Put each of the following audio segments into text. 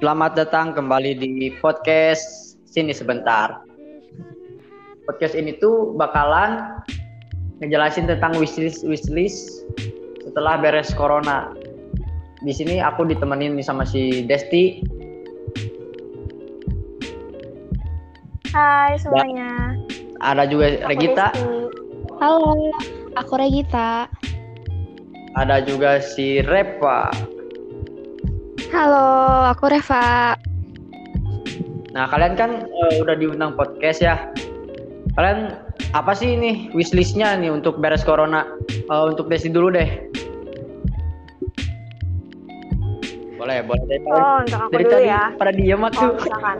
Selamat datang kembali di podcast Sini Sebentar. Podcast ini tuh bakalan ngejelasin tentang wishlist wishlist setelah beres corona. Di sini aku ditemenin nih sama si Desti. Hai semuanya. Ada juga Aku Regita. Desti. Halo, aku Regita. Ada juga si Repa. Halo, aku Reva. Nah, kalian kan eh, udah diundang podcast ya. Kalian apa sih ini wishlistnya nih untuk beres corona? Eh, untuk Desi dulu deh. Boleh, boleh deh. Oh, untuk aku Dari dulu tadi ya. pada diem aku. Oh, misalkan.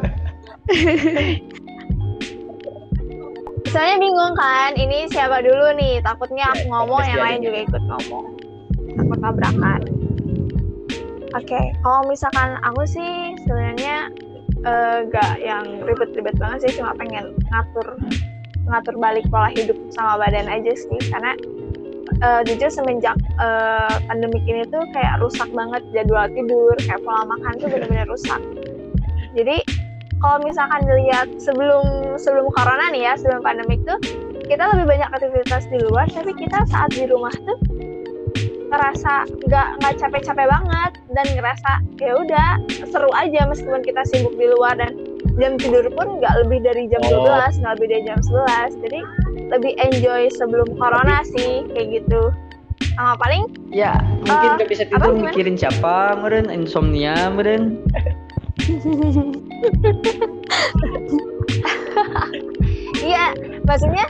Soalnya bingung kan, ini siapa dulu nih? Takutnya aku Ya, ngomong, Desti yang aja lain juga ikut ngomong. Takut tabrakan. Oke, kalau misalkan aku sih sebenarnya eh, gak yang ribet-ribet banget sih, cuma pengen ngatur ngatur balik pola hidup sama badan aja sih, karena eh, jujur semenjak eh, pandemik ini tuh kayak rusak banget jadwal tidur, kayak pola makan tuh bener-bener rusak. Jadi kalau misalkan dilihat sebelum sebelum corona nih ya, sebelum pandemik tuh kita lebih banyak aktivitas di luar, tapi kita saat di rumah tuh ngerasa nggak nggak capek-capek banget dan ngerasa ya udah seru aja meskipun kita sibuk di luar dan jam tidur pun nggak lebih dari jam Oh. 12 nggak lebih dari jam 11 jadi lebih enjoy sebelum corona sih kayak gitu sama paling Ya, mungkin Eh, gak bisa apa tidur mikirin siapa, meren insomnia, meren. iya maksudnya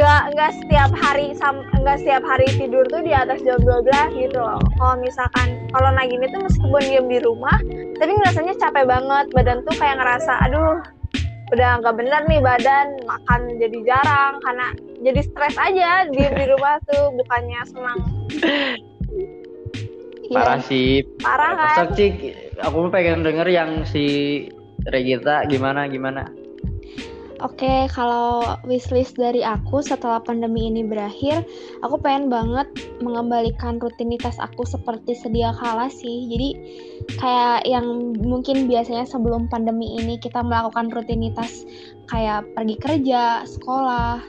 nggak nggak setiap hari sam nggak setiap hari tidur tuh di atas jam 12 gitu loh. Kalau misalkan kalau lagi ini tuh meskipun diem di rumah tapi ngerasanya capek banget. Badan tuh kayak ngerasa aduh udah nggak bener nih badan makan jadi jarang. Karena jadi stres aja diem di rumah tuh bukannya senang. Parah sih. parah kan? Cik, aku pengen denger yang si Regita gimana gimana. Oke, kalau wishlist dari aku setelah pandemi ini berakhir, aku pengen banget mengembalikan rutinitas aku seperti sedia kala sih. Jadi kayak yang mungkin biasanya sebelum pandemi ini kita melakukan rutinitas kayak pergi kerja, sekolah,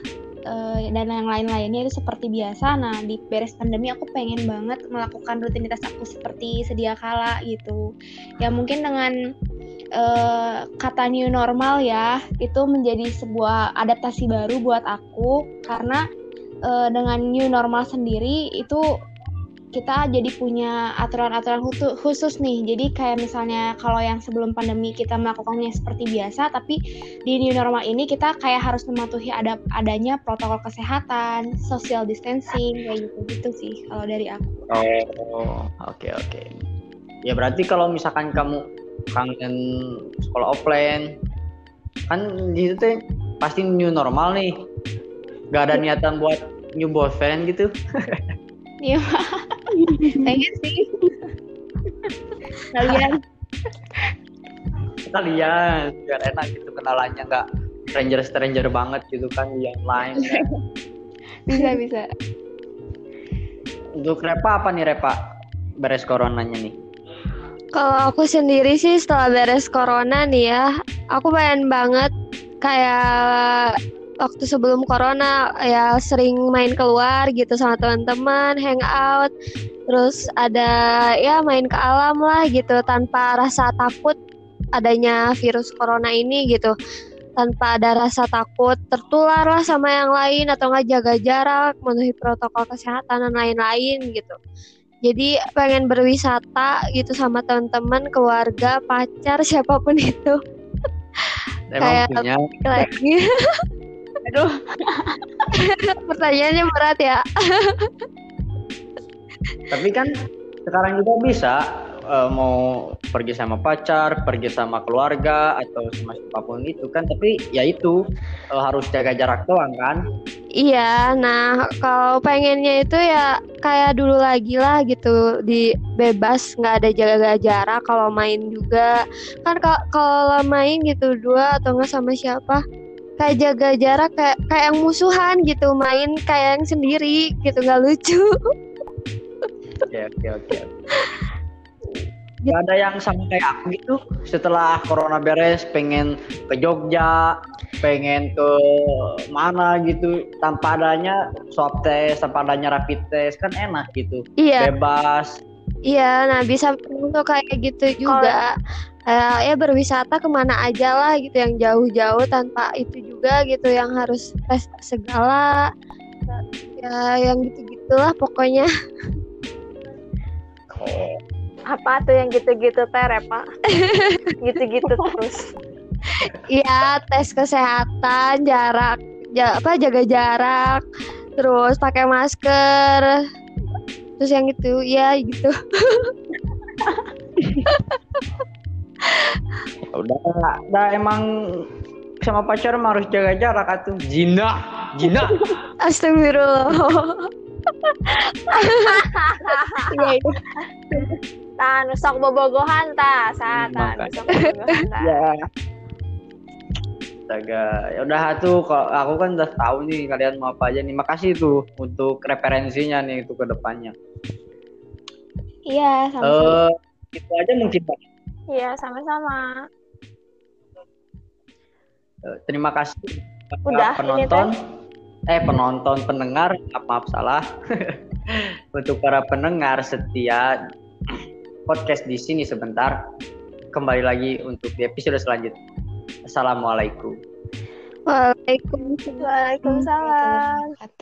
eh, dan yang lain-lainnya itu seperti biasa. Nah, di beres pandemi aku pengen banget melakukan rutinitas aku seperti sedia kala gitu. Ya mungkin dengan eh, kata new normal ya itu menjadi sebuah adaptasi baru buat aku karena eh, dengan new normal sendiri itu kita jadi punya aturan-aturan khusus nih. Jadi kayak misalnya kalau yang sebelum pandemi kita melakukannya seperti biasa, tapi di new normal ini kita kayak harus mematuhi ada adanya protokol kesehatan, social distancing kayak gitu-gitu sih kalau dari aku. Oh, oke oke. Ya berarti kalau misalkan kamu kangen sekolah offline, kan di situ pasti new normal nih. Gak ada niatan buat new boyfriend gitu. Iya, pengen sih. Kalian Kalian biar enak gitu kenalannya nggak stranger stranger banget gitu kan di yang lain. kan. bisa bisa. Untuk Repa apa nih Repa? Beres coronanya nih. Kalau aku sendiri sih setelah beres corona nih ya, aku pengen banget kayak waktu sebelum corona ya sering main keluar gitu sama teman-teman, hangout, terus ada ya main ke alam lah gitu tanpa rasa takut adanya virus corona ini gitu. Tanpa ada rasa takut tertular lah sama yang lain atau nggak jaga jarak, memenuhi protokol kesehatan dan lain-lain gitu. Jadi pengen berwisata gitu sama teman-teman, keluarga, pacar, siapa pun itu Emang Kayak- punya lagi. Aduh, Pertanyaannya berat ya. Tapi kan sekarang juga bisa eh, mau pergi sama pacar, pergi sama keluarga atau sama siapa pun itu kan. Tapi ya itu eh, harus jaga jarak doang kan. Iya, nah kalau pengennya itu ya kayak dulu lagi lah gitu di bebas nggak ada jaga jarak kalau main juga kan ka- kalau main gitu dua atau nggak sama siapa kayak jaga jarak kayak kayak yang musuhan gitu main kayak yang sendiri gitu nggak lucu Oke oke oke. Gak ada yang sama kayak aku gitu. Setelah corona beres, pengen ke Jogja, pengen ke mana gitu, tanpa adanya swab test, tanpa adanya rapid test, kan enak gitu. Iya, Bebas. iya. Nah bisa untuk kayak gitu juga. Eh, ya berwisata ke mana aja lah gitu yang jauh-jauh tanpa itu juga gitu yang harus tes segala ya yang gitu-gitulah pokoknya Apa tuh yang gitu-gitu teh, Repa? gitu-gitu terus. Iya, tes kesehatan, jarak, ja- apa jaga jarak, terus pakai masker, terus yang itu, ya gitu. Udah, udah emang sama pacar mah harus jaga jarak atuh. Jina, jina. Astagfirullah. Iya, iya. Tah, nusok bobogohan tah, sa bobogohan tah. Ya. Astaga, ya udah tuh kalau aku kan udah tahu nih kalian mau apa aja nih. Makasih tuh untuk referensinya nih itu ke depannya. Iya, sama-sama. Eh itu aja mungkin Pak. Iya, sama-sama. Eh, terima kasih para Udah, ini penonton eh penonton pendengar maaf, maaf salah untuk para pendengar setia podcast di sini sebentar kembali lagi untuk di episode selanjutnya assalamualaikum Waalaikumsalam. Waalaikumsalam. Waalaikumsalam.